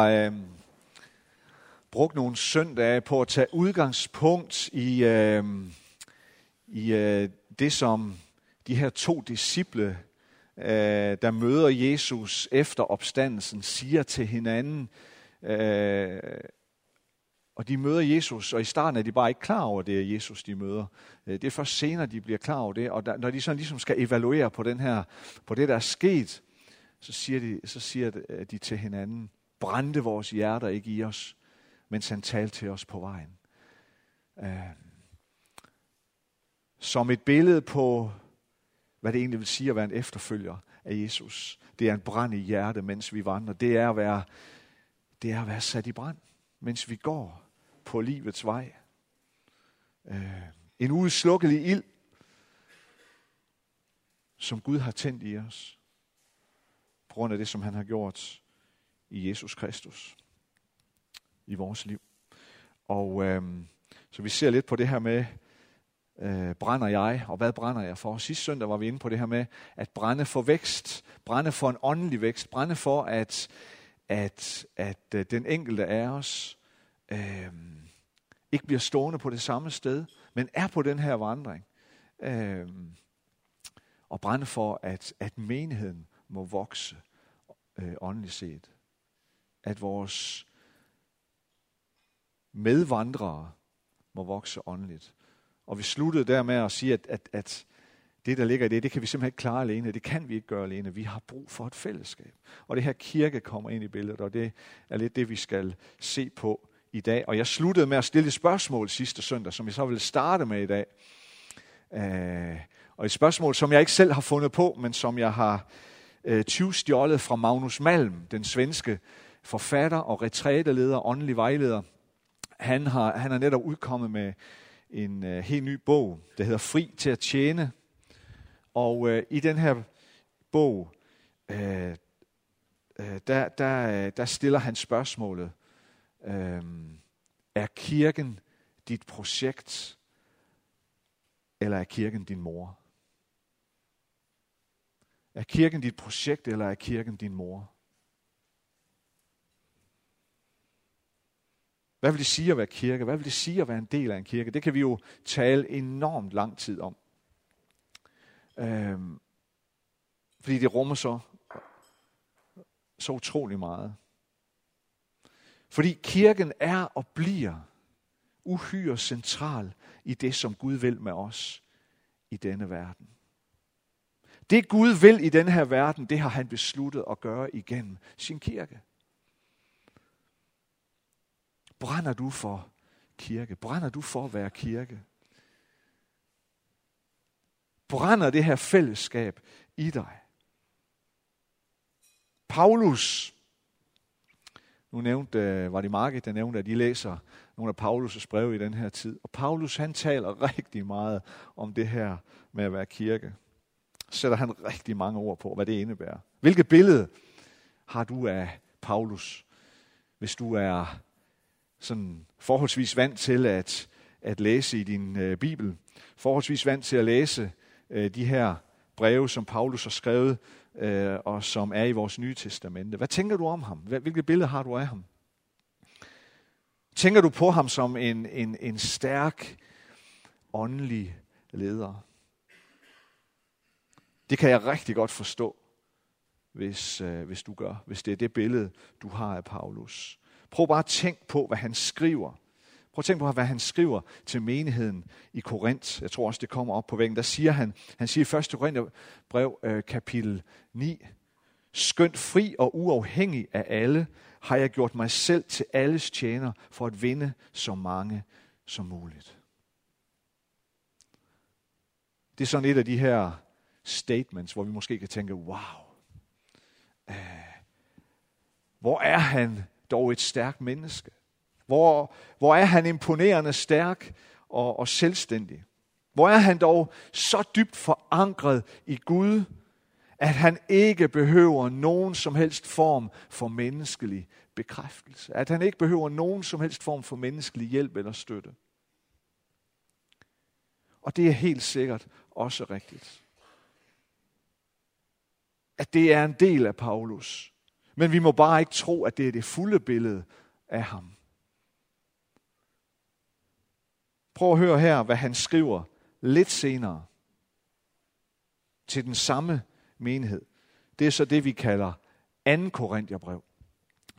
øh, brugt nogle søndage på at tage udgangspunkt i, øh, i øh, det, som de her to disciple, øh, der møder Jesus efter opstandelsen, siger til hinanden. Øh, og de møder Jesus, og i starten er de bare ikke klar over, det er Jesus, de møder. Øh, det er først senere, de bliver klar over det, og der, når de sådan ligesom skal evaluere på, den her, på det, der er sket, så siger, de, så siger de øh, til hinanden, brændte vores hjerter ikke i os, mens han talte til os på vejen. Uh, som et billede på, hvad det egentlig vil sige at være en efterfølger af Jesus. Det er en brand i hjertet, mens vi vandrer. Det er at være, det er at være sat i brand, mens vi går på livets vej. Uh, en udslukkelig ild, som Gud har tændt i os, på grund af det, som han har gjort i Jesus Kristus i vores liv. Og øh, så vi ser lidt på det her med, øh, brænder jeg, og hvad brænder jeg for? Sidste søndag var vi inde på det her med, at brænde for vækst, brænde for en åndelig vækst, brænde for, at, at, at øh, den enkelte af os øh, ikke bliver stående på det samme sted, men er på den her vandring. Øh, og brænde for, at, at menigheden må vokse øh, åndeligt set at vores medvandrere må vokse åndeligt. Og vi sluttede der med at sige, at, at, at det, der ligger i det, det kan vi simpelthen ikke klare alene. Det kan vi ikke gøre alene. Vi har brug for et fællesskab. Og det her kirke kommer ind i billedet, og det er lidt det, vi skal se på i dag. Og jeg sluttede med at stille et spørgsmål sidste søndag, som jeg så vil starte med i dag. Øh, og et spørgsmål, som jeg ikke selv har fundet på, men som jeg har øh, tyvstjålet fra Magnus Malm, den svenske forfatter og retræteleder, åndelig vejleder. Han har, han har netop udkommet med en øh, helt ny bog, der hedder Fri til at tjene. Og øh, i den her bog, øh, øh, der, der, øh, der stiller han spørgsmålet, øh, er kirken dit projekt, eller er kirken din mor? Er kirken dit projekt, eller er kirken din mor? Hvad vil det sige at være kirke? Hvad vil det sige at være en del af en kirke? Det kan vi jo tale enormt lang tid om. Øhm, fordi det rummer så, så utrolig meget. Fordi kirken er og bliver uhyre central i det, som Gud vil med os i denne verden. Det Gud vil i denne her verden, det har han besluttet at gøre igennem sin kirke. Brænder du for kirke? Brænder du for at være kirke? Brænder det her fællesskab i dig? Paulus, nu nævnte, øh, var det Margit, der nævnte, at de læser nogle af Paulus' breve i den her tid. Og Paulus, han taler rigtig meget om det her med at være kirke. Sætter han rigtig mange ord på, hvad det indebærer. Hvilket billede har du af Paulus, hvis du er sådan forholdsvis vant til at, at læse i din øh, Bibel, forholdsvis vant til at læse øh, de her breve, som Paulus har skrevet, øh, og som er i vores nye testamente. Hvad tænker du om ham? Hvilket billede har du af ham? Tænker du på ham som en, en, en stærk, åndelig leder? Det kan jeg rigtig godt forstå, hvis, øh, hvis du gør, hvis det er det billede, du har af Paulus. Prøv bare at tænk på, hvad han skriver. Prøv at tænk på, hvad han skriver til menigheden i Korinth. Jeg tror også, det kommer op på væggen. Der siger han, han siger i 1. Korintherbrev øh, kapitel 9, Skønt fri og uafhængig af alle, har jeg gjort mig selv til alles tjener for at vinde så mange som muligt. Det er sådan et af de her statements, hvor vi måske kan tænke, wow, øh, hvor er han dog et stærkt menneske. Hvor, hvor er han imponerende stærk og, og selvstændig. Hvor er han dog så dybt forankret i Gud, at han ikke behøver nogen som helst form for menneskelig bekræftelse. At han ikke behøver nogen som helst form for menneskelig hjælp eller støtte. Og det er helt sikkert også rigtigt. At det er en del af Paulus. Men vi må bare ikke tro, at det er det fulde billede af ham. Prøv at høre her, hvad han skriver lidt senere til den samme menighed. Det er så det, vi kalder 2. Korintherbrev.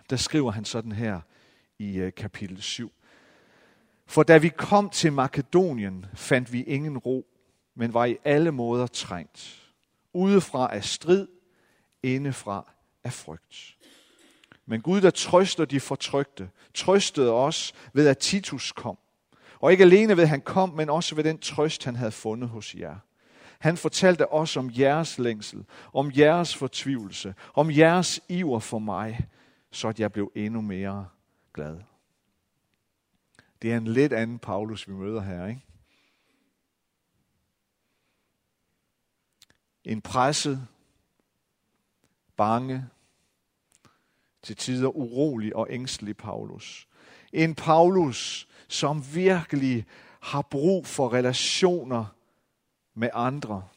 Der skriver han sådan her i øh, kapitel 7. For da vi kom til Makedonien, fandt vi ingen ro, men var i alle måder trængt. Udefra af strid, indefra af frygt. Men Gud, der trøster de fortrygte, trøstede os ved, at Titus kom. Og ikke alene ved, at han kom, men også ved den trøst, han havde fundet hos jer. Han fortalte os om jeres længsel, om jeres fortvivlelse, om jeres iver for mig, så at jeg blev endnu mere glad. Det er en lidt anden Paulus, vi møder her, ikke? En presset, bange, til tider urolig og ængstelig Paulus. En Paulus, som virkelig har brug for relationer med andre,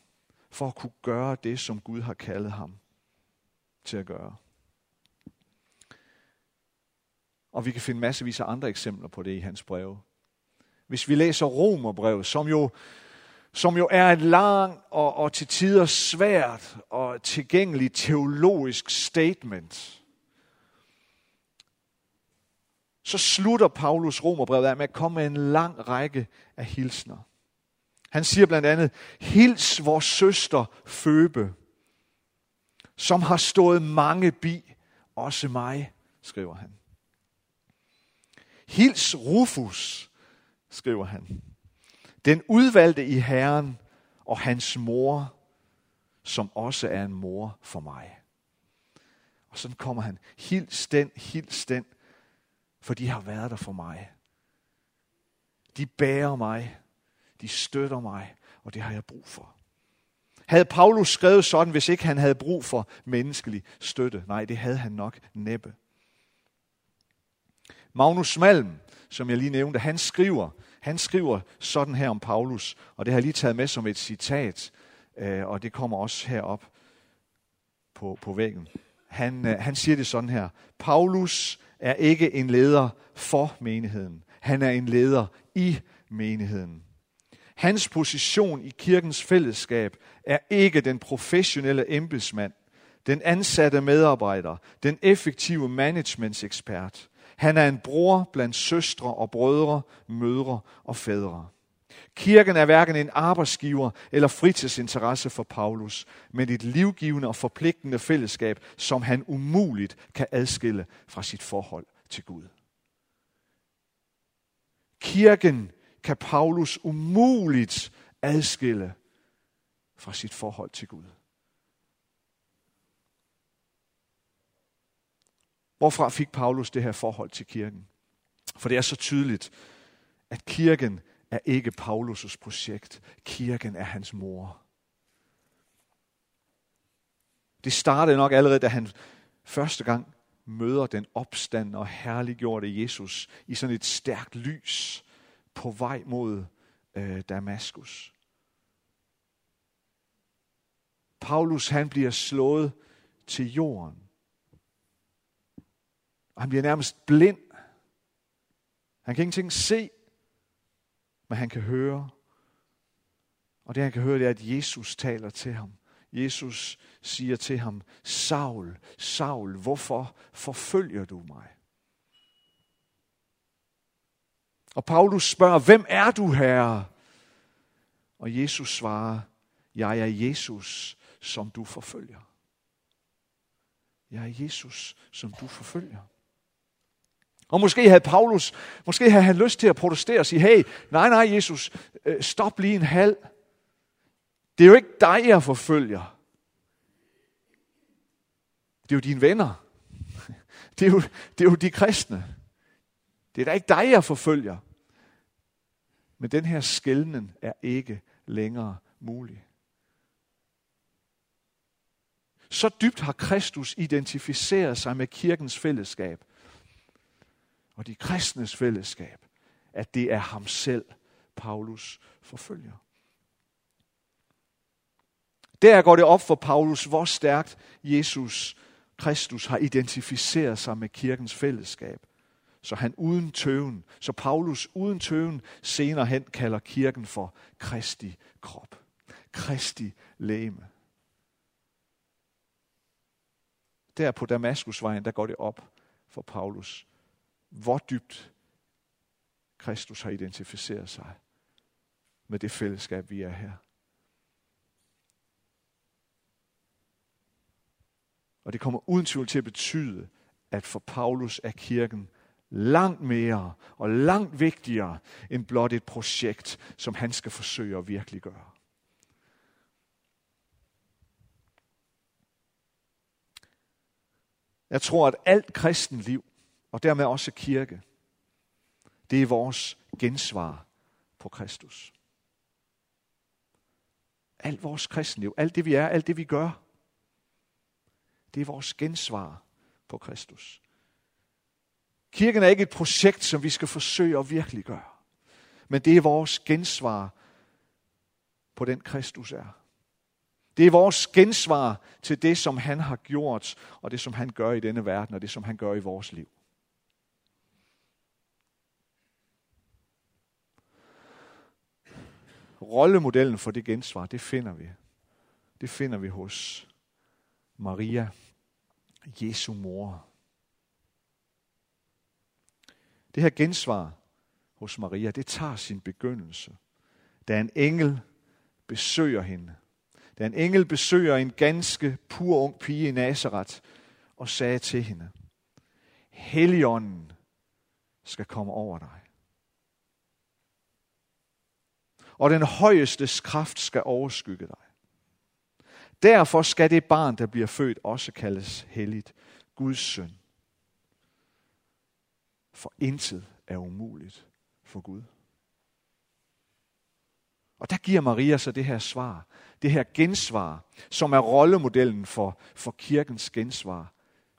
for at kunne gøre det, som Gud har kaldet ham til at gøre. Og vi kan finde massevis af andre eksempler på det i hans breve. Hvis vi læser Romerbrevet, som jo, som jo er et langt og, og til tider svært og tilgængeligt teologisk statement, så slutter Paulus Romerbrevet af med at komme med en lang række af hilsner. Han siger blandt andet, hils vores søster Føbe, som har stået mange bi, også mig, skriver han. Hils Rufus, skriver han. Den udvalgte i Herren og hans mor, som også er en mor for mig. Og sådan kommer han. Hils den, hils den, for de har været der for mig. De bærer mig, de støtter mig, og det har jeg brug for. Havde Paulus skrevet sådan, hvis ikke han havde brug for menneskelig støtte? Nej, det havde han nok næppe. Magnus Malm, som jeg lige nævnte, han skriver, han skriver sådan her om Paulus, og det har jeg lige taget med som et citat, øh, og det kommer også herop på, på væggen. Han, øh, han siger det sådan her. Paulus er ikke en leder for menigheden. Han er en leder i menigheden. Hans position i kirkens fællesskab er ikke den professionelle embedsmand, den ansatte medarbejder, den effektive managementsekspert. Han er en bror blandt søstre og brødre, mødre og fædre. Kirken er hverken en arbejdsgiver eller fritidsinteresse for Paulus, men et livgivende og forpligtende fællesskab, som han umuligt kan adskille fra sit forhold til Gud. Kirken kan Paulus umuligt adskille fra sit forhold til Gud. Hvorfra fik Paulus det her forhold til kirken? For det er så tydeligt, at kirken er ikke Paulus' projekt. Kirken er hans mor. Det startede nok allerede, da han første gang møder den opstand og herliggjorte Jesus i sådan et stærkt lys på vej mod øh, Damaskus. Paulus han bliver slået til jorden. Og han bliver nærmest blind. Han kan ingenting se, men han kan høre. Og det han kan høre, det er, at Jesus taler til ham. Jesus siger til ham, Saul, Saul, hvorfor forfølger du mig? Og Paulus spørger, hvem er du, herre? Og Jesus svarer, jeg er Jesus, som du forfølger. Jeg er Jesus, som du forfølger. Og måske havde Paulus, måske havde han lyst til at protestere og sige, hey, nej, nej, Jesus, øh, stop lige en halv. Det er jo ikke dig, jeg forfølger. Det er jo dine venner. Det er jo, det er jo de kristne. Det er da ikke dig, jeg forfølger. Men den her skældning er ikke længere mulig. Så dybt har Kristus identificeret sig med kirkens fællesskab og de kristnes fællesskab, at det er ham selv, Paulus forfølger. Der går det op for Paulus, hvor stærkt Jesus Kristus har identificeret sig med kirkens fællesskab, så han uden tøven, så Paulus uden tøven senere hen kalder kirken for Kristi krop. Kristi læme. Der på Damaskusvejen, der går det op for Paulus, hvor dybt Kristus har identificeret sig med det fællesskab, vi er her. Og det kommer uden tvivl til at betyde, at for Paulus er kirken langt mere og langt vigtigere end blot et projekt, som han skal forsøge at virkeliggøre. Jeg tror, at alt kristen liv, og dermed også kirke, det er vores gensvar på Kristus. Alt vores kristenliv, alt det vi er, alt det vi gør, det er vores gensvar på Kristus. Kirken er ikke et projekt, som vi skal forsøge at virkeliggøre. Men det er vores gensvar på den Kristus er. Det er vores gensvar til det, som han har gjort, og det, som han gør i denne verden, og det, som han gør i vores liv. Rollemodellen for det gensvar, det finder vi. Det finder vi hos Maria, Jesu mor. Det her gensvar hos Maria, det tager sin begyndelse, da en engel besøger hende. Da en engel besøger en ganske pur ung pige i Nazareth og sagde til hende, Helligånden skal komme over dig. Og den højestes kraft skal overskygge dig. Derfor skal det barn, der bliver født, også kaldes helligt, Guds søn. For intet er umuligt for Gud. Og der giver Maria så det her svar, det her gensvar, som er rollemodellen for, for kirkens gensvar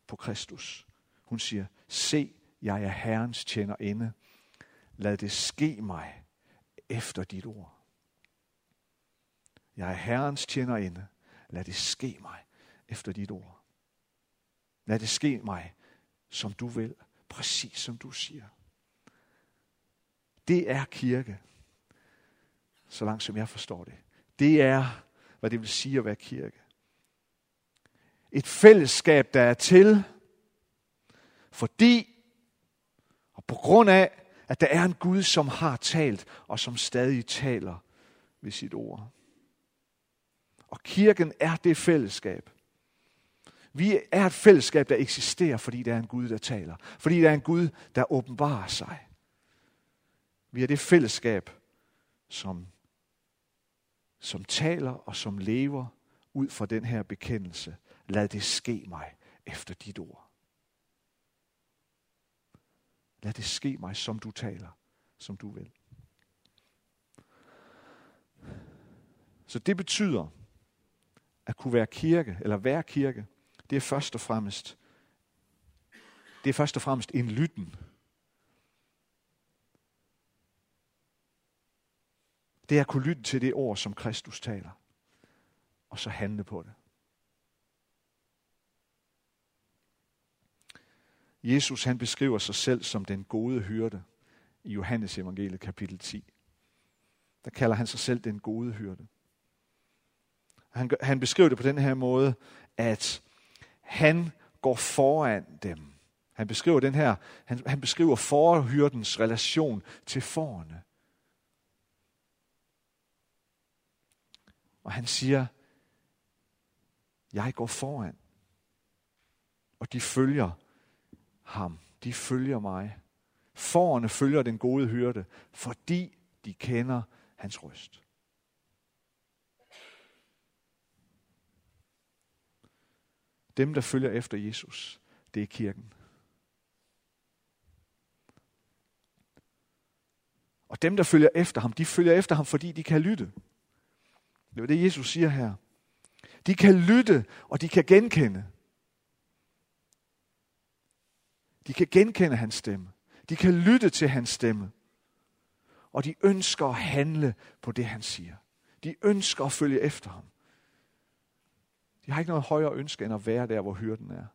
på Kristus. Hun siger, se, jeg er Herrens tjenerinde. Lad det ske mig efter dit ord. Jeg er Herrens tjenerinde. Lad det ske mig efter dit ord. Lad det ske mig, som du vil, præcis som du siger. Det er kirke, så langt som jeg forstår det. Det er, hvad det vil sige at være kirke. Et fællesskab, der er til, fordi og på grund af, at der er en Gud, som har talt, og som stadig taler ved sit ord. Og kirken er det fællesskab. Vi er et fællesskab, der eksisterer, fordi der er en Gud, der taler. Fordi der er en Gud, der åbenbarer sig. Vi er det fællesskab, som, som taler og som lever ud fra den her bekendelse. Lad det ske mig efter dit ord. Lad det ske mig, som du taler, som du vil. Så det betyder, at kunne være kirke, eller være kirke, det er først og fremmest, det er først og fremmest en lytten. Det er at kunne lytte til det ord, som Kristus taler, og så handle på det. Jesus han beskriver sig selv som den gode hyrde i Johannes evangeliet kapitel 10. Der kalder han sig selv den gode hyrde. Han, han beskriver det på den her måde, at han går foran dem. Han beskriver den her, han, han beskriver forhyrdens relation til forerne. Og han siger, jeg går foran. Og de følger ham. De følger mig. Forerne følger den gode hyrde, fordi de kender hans røst. Dem, der følger efter Jesus, det er kirken. Og dem, der følger efter ham, de følger efter ham, fordi de kan lytte. Det er det, Jesus siger her. De kan lytte, og de kan genkende. De kan genkende hans stemme. De kan lytte til hans stemme. Og de ønsker at handle på det, han siger. De ønsker at følge efter ham. De har ikke noget højere ønske end at være der, hvor hyrden er.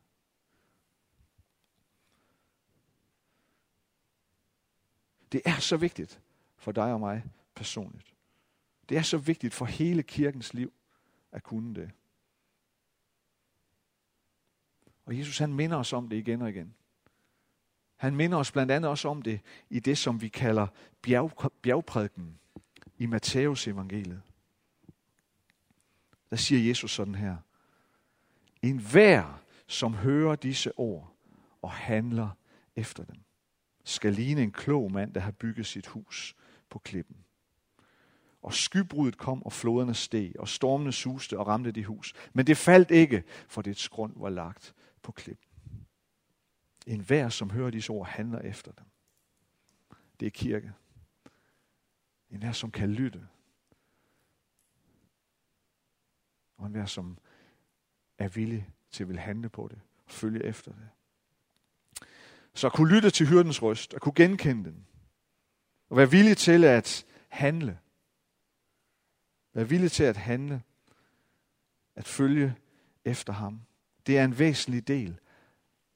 Det er så vigtigt for dig og mig personligt. Det er så vigtigt for hele kirkens liv at kunne det. Og Jesus han minder os om det igen og igen. Han minder os blandt andet også om det i det, som vi kalder bjerg, bjergprædiken i Matteus evangeliet. Der siger Jesus sådan her. En hver, som hører disse ord og handler efter dem, skal ligne en klog mand, der har bygget sit hus på klippen. Og skybruddet kom, og floderne steg, og stormene suste og ramte det hus. Men det faldt ikke, for dets grund var lagt på klippen. En hver, som hører disse ord, handler efter dem. Det er kirke. En hver, som kan lytte. Og en hver, som er villig til at vil handle på det og følge efter det. Så at kunne lytte til hyrdens røst, at kunne genkende den, og være villig til at handle. Være villig til at handle, at følge efter ham. Det er en væsentlig del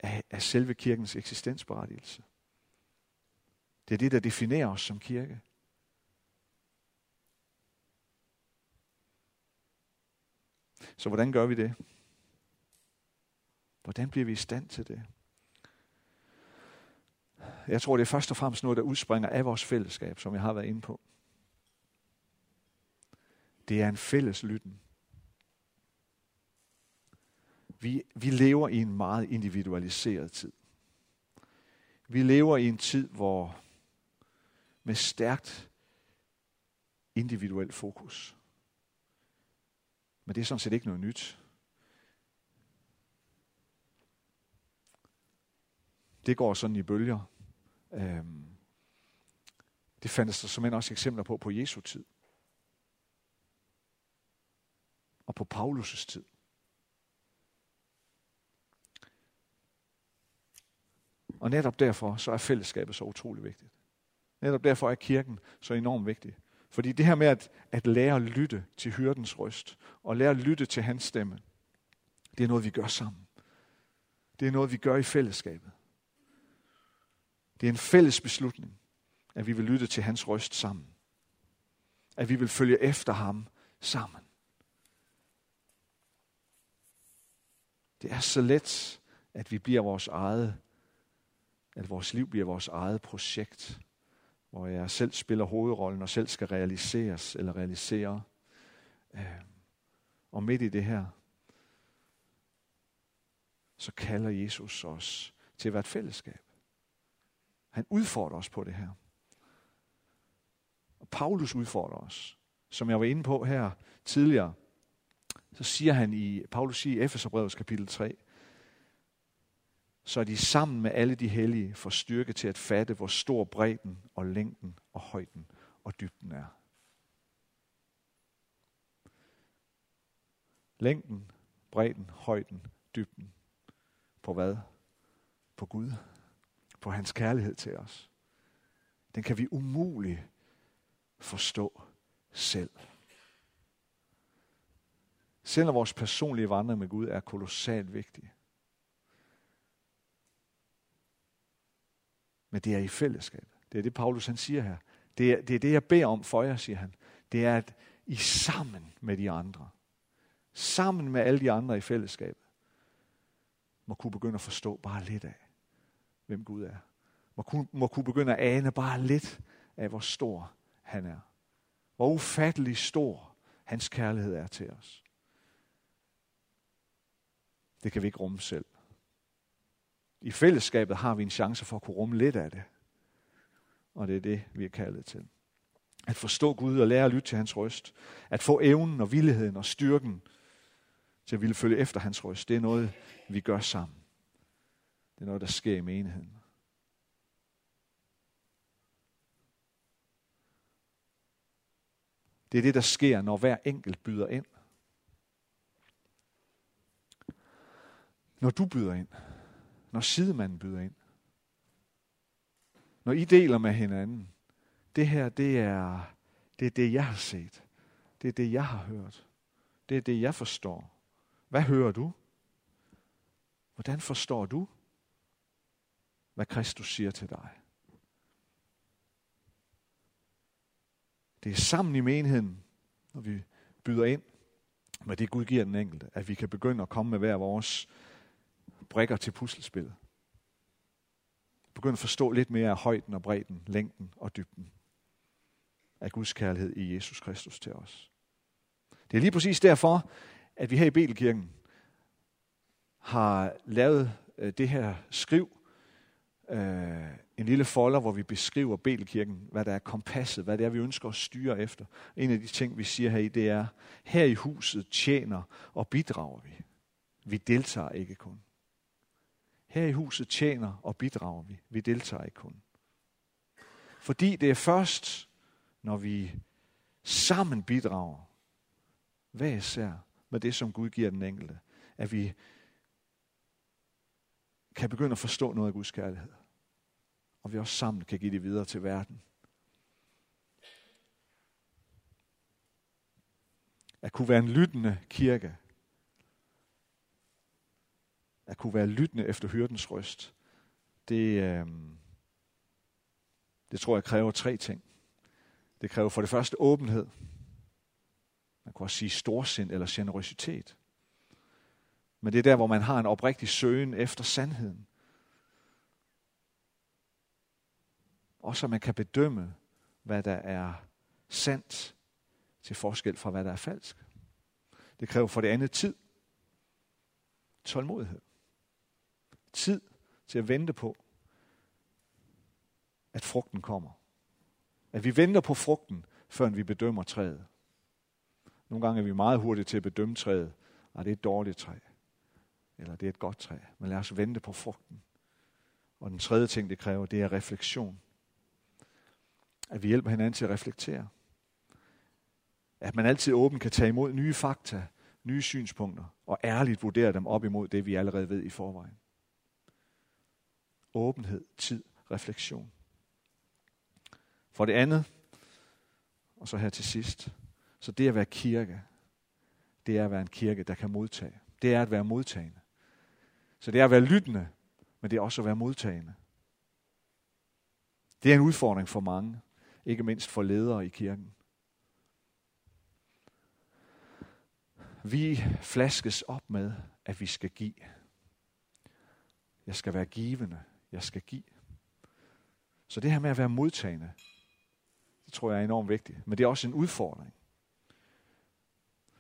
af, af selve kirkens eksistensberettigelse. Det er det, der definerer os som kirke. Så hvordan gør vi det? Hvordan bliver vi i stand til det? Jeg tror, det er først og fremmest noget, der udspringer af vores fællesskab, som jeg har været inde på. Det er en fælles lytten. Vi, vi lever i en meget individualiseret tid. Vi lever i en tid, hvor med stærkt individuelt fokus. Men det er sådan set ikke noget nyt. Det går sådan i bølger. Øhm, det fandtes der som også eksempler på på Jesu tid. Og på Paulus' tid. Og netop derfor så er fællesskabet så utrolig vigtigt. Netop derfor er kirken så enormt vigtig. Fordi det her med at, at lære at lytte til hyrdens røst, og lære at lytte til hans stemme, det er noget, vi gør sammen. Det er noget, vi gør i fællesskabet. Det er en fælles beslutning, at vi vil lytte til hans røst sammen. At vi vil følge efter ham sammen. Det er så let, at vi bliver vores eget, at vores liv bliver vores eget projekt, hvor jeg selv spiller hovedrollen og selv skal realiseres eller realisere. Øhm, og midt i det her, så kalder Jesus os til at være et fællesskab. Han udfordrer os på det her. Og Paulus udfordrer os. Som jeg var inde på her tidligere, så siger han i, Paulus siger i Efeserbrevets kapitel 3, så er de sammen med alle de hellige får styrke til at fatte, hvor stor bredden og længden og højden og dybden er. Længden, bredden, højden, dybden. På hvad? På Gud på hans kærlighed til os. Den kan vi umuligt forstå selv. Selvom vores personlige vandring med Gud er kolossalt vigtig. Men det er i fællesskab. Det er det, Paulus han siger her. Det er, det er det, jeg beder om for jer, siger han. Det er, at I sammen med de andre, sammen med alle de andre i fællesskabet, må kunne begynde at forstå bare lidt af, hvem Gud er. Må kunne, må kunne begynde at ane bare lidt af, hvor stor han er. Hvor ufattelig stor hans kærlighed er til os. Det kan vi ikke rumme selv. I fællesskabet har vi en chance for at kunne rumme lidt af det. Og det er det, vi er kaldet til. At forstå Gud og lære at lytte til hans røst. At få evnen og villigheden og styrken til at ville følge efter hans røst. Det er noget, vi gør sammen. Det er noget, der sker i menigheden. Det er det, der sker, når hver enkelt byder ind. Når du byder ind. Når sidemanden byder ind. Når I deler med hinanden. Det her, det er det, er det jeg har set. Det er det, jeg har hørt. Det er det, jeg forstår. Hvad hører du? Hvordan forstår du? hvad Kristus siger til dig. Det er sammen i menigheden, når vi byder ind med det Gud giver den enkelte, at vi kan begynde at komme med hver vores brikker til puslespillet. Begynd at forstå lidt mere af højden og bredden, længden og dybden af Guds kærlighed i Jesus Kristus til os. Det er lige præcis derfor, at vi her i Betelkirken har lavet øh, det her skriv, øh, en lille folder, hvor vi beskriver Belkirken, hvad der er kompasset, hvad det er, vi ønsker at styre efter. En af de ting, vi siger her i, det er, her i huset tjener og bidrager vi. Vi deltager ikke kun. Her i huset tjener og bidrager vi. Vi deltager ikke kun. Fordi det er først, når vi sammen bidrager, hvad især med det, som Gud giver den enkelte, at vi kan begynde at forstå noget af Guds kærlighed. Og vi også sammen kan give det videre til verden. At kunne være en lyttende kirke. At kunne være lyttende efter hyrdens røst. Det, øh, det tror jeg kræver tre ting. Det kræver for det første åbenhed. Man kan også sige storsind eller generøsitet. Men det er der, hvor man har en oprigtig søgen efter sandheden. Og så man kan bedømme, hvad der er sandt, til forskel fra, hvad der er falsk. Det kræver for det andet tid. Tålmodighed. Tid til at vente på, at frugten kommer. At vi venter på frugten, før vi bedømmer træet. Nogle gange er vi meget hurtige til at bedømme træet. Og det er et dårligt træ. Eller det er et godt træ. Men lad os vente på frugten. Og den tredje ting, det kræver, det er refleksion. At vi hjælper hinanden til at reflektere. At man altid åben kan tage imod nye fakta, nye synspunkter, og ærligt vurdere dem op imod det, vi allerede ved i forvejen. Åbenhed, tid, refleksion. For det andet, og så her til sidst, så det at være kirke, det er at være en kirke, der kan modtage. Det er at være modtagende. Så det er at være lyttende, men det er også at være modtagende. Det er en udfordring for mange, ikke mindst for ledere i kirken. Vi flaskes op med, at vi skal give. Jeg skal være givende. Jeg skal give. Så det her med at være modtagende, det tror jeg er enormt vigtigt. Men det er også en udfordring.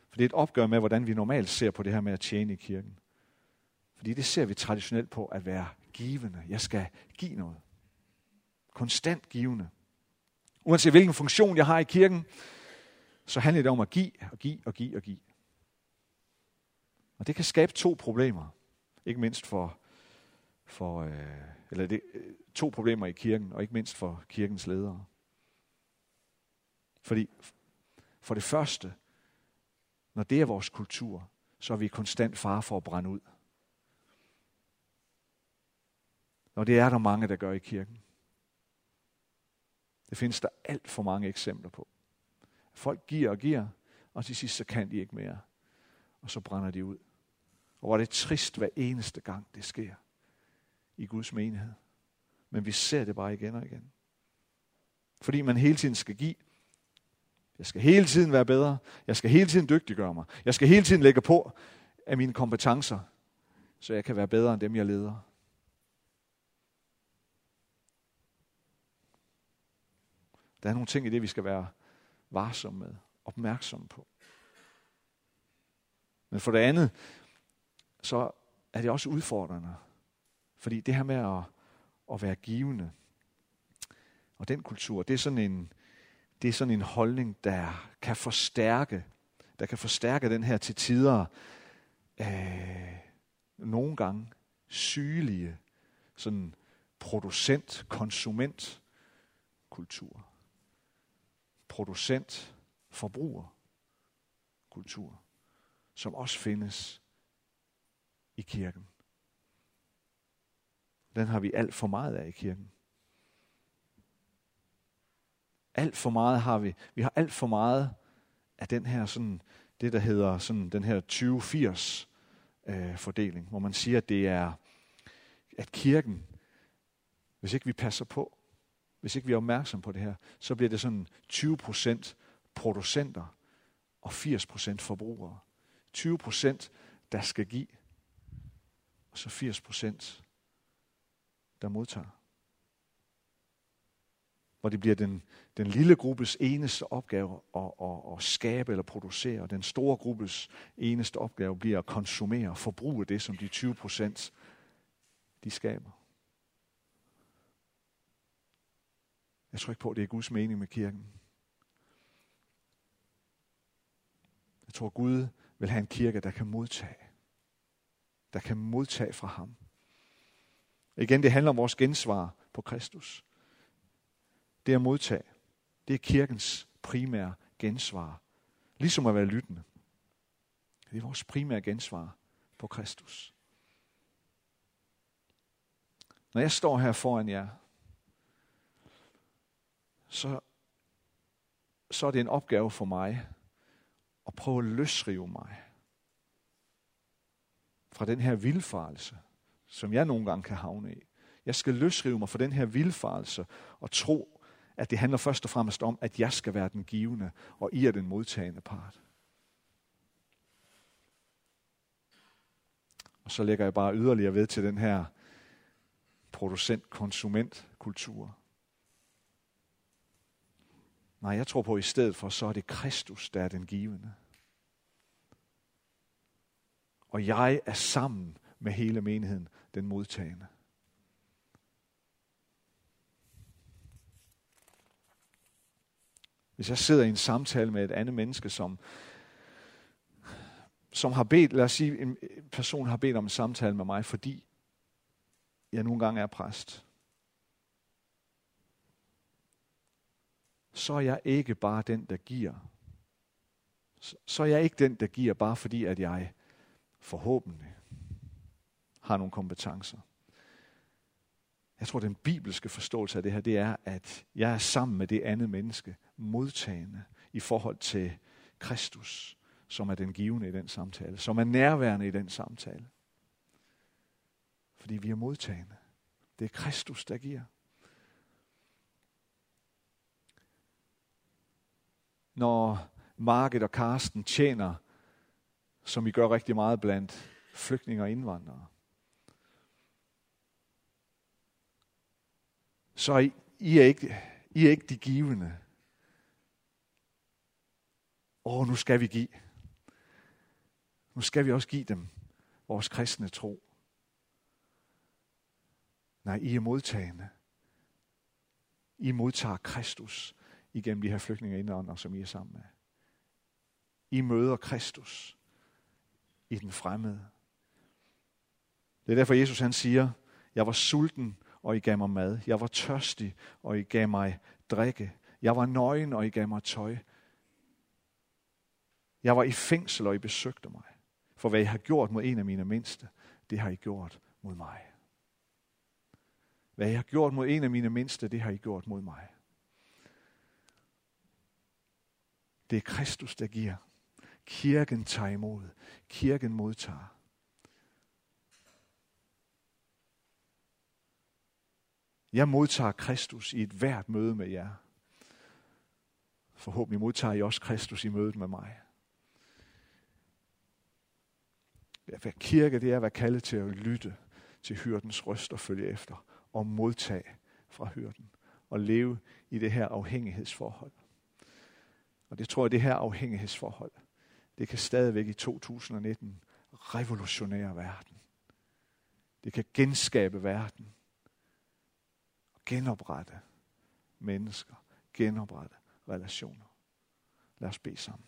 For det er et opgør med, hvordan vi normalt ser på det her med at tjene i kirken. Fordi det ser vi traditionelt på at være givende. Jeg skal give noget. Konstant givende. Uanset hvilken funktion jeg har i kirken, så handler det om at give og give og give og give. Og det kan skabe to problemer. Ikke mindst for, for øh, eller det, øh, to problemer i kirken, og ikke mindst for kirkens ledere. Fordi for det første, når det er vores kultur, så er vi konstant far for at brænde ud. Og det er der mange, der gør i kirken. Det findes der alt for mange eksempler på. Folk giver og giver, og til sidst så kan de ikke mere. Og så brænder de ud. Og hvor er det trist hver eneste gang, det sker i Guds menighed. Men vi ser det bare igen og igen. Fordi man hele tiden skal give. Jeg skal hele tiden være bedre. Jeg skal hele tiden dygtiggøre mig. Jeg skal hele tiden lægge på af mine kompetencer, så jeg kan være bedre end dem, jeg leder. Der er nogle ting i det, vi skal være varsomme med, opmærksomme på. Men for det andet, så er det også udfordrende. Fordi det her med at, at være givende, og den kultur, det er sådan en, det er sådan en holdning, der kan forstærke, der kan forstærke den her til tider øh, nogle gange sygelige sådan producent, konsument kultur producent, forbruger kultur, som også findes i kirken. Den har vi alt for meget af i kirken. Alt for meget har vi. Vi har alt for meget af den her sådan, det der hedder sådan den her 20-80 øh, fordeling, hvor man siger, at det er, at kirken, hvis ikke vi passer på, hvis ikke vi er opmærksom på det her, så bliver det sådan 20% producenter og 80% forbrugere. 20% der skal give, og så 80% der modtager. Hvor det bliver den, den lille gruppes eneste opgave at, at, at skabe eller producere, og den store gruppes eneste opgave bliver at konsumere og forbruge det, som de 20 procent de skaber. Jeg tror ikke på, at det er Guds mening med kirken. Jeg tror, Gud vil have en kirke, der kan modtage. Der kan modtage fra ham. Igen, det handler om vores gensvar på Kristus. Det at modtage. Det er kirkens primære gensvar. Ligesom at være lyttende. Det er vores primære gensvar på Kristus. Når jeg står her foran jer, så, så er det en opgave for mig at prøve at løsrive mig fra den her vildfarelse, som jeg nogle gange kan havne i. Jeg skal løsrive mig fra den her vildfarelse og tro, at det handler først og fremmest om, at jeg skal være den givende, og I er den modtagende part. Og så lægger jeg bare yderligere ved til den her producent-konsument-kultur. Nej, jeg tror på, at i stedet for, så er det Kristus, der er den givende. Og jeg er sammen med hele menigheden den modtagende. Hvis jeg sidder i en samtale med et andet menneske, som, som har bedt, lad os sige, en person har bedt om en samtale med mig, fordi jeg nogle gange er præst, så er jeg ikke bare den, der giver. Så er jeg ikke den, der giver, bare fordi, at jeg forhåbentlig har nogle kompetencer. Jeg tror, den bibelske forståelse af det her, det er, at jeg er sammen med det andet menneske, modtagende i forhold til Kristus, som er den givende i den samtale, som er nærværende i den samtale. Fordi vi er modtagende. Det er Kristus, der giver. Når Market og Karsten tjener, som vi gør rigtig meget blandt flygtninge og indvandrere, så er I, I, er ikke, I er ikke de givende. Åh, nu skal vi give. Nu skal vi også give dem vores kristne tro. Nej, I er modtagende. I modtager Kristus igennem de her flygtninge indånder, som I er sammen med. I møder Kristus i den fremmede. Det er derfor, Jesus han siger, jeg var sulten, og I gav mig mad. Jeg var tørstig, og I gav mig drikke. Jeg var nøgen, og I gav mig tøj. Jeg var i fængsel, og I besøgte mig. For hvad I har gjort mod en af mine mindste, det har I gjort mod mig. Hvad I har gjort mod en af mine mindste, det har I gjort mod mig. Det er Kristus, der giver. Kirken tager imod. Kirken modtager. Jeg modtager Kristus i et hvert møde med jer. Forhåbentlig modtager I også Kristus i mødet med mig. At være kirke, det er at være kaldet til at lytte til hyrdens røst og følge efter og modtage fra hyrden og leve i det her afhængighedsforhold. Og det tror jeg, det her afhængighedsforhold, det kan stadigvæk i 2019 revolutionere verden. Det kan genskabe verden genoprette mennesker, genoprette relationer. Lad os bede sammen.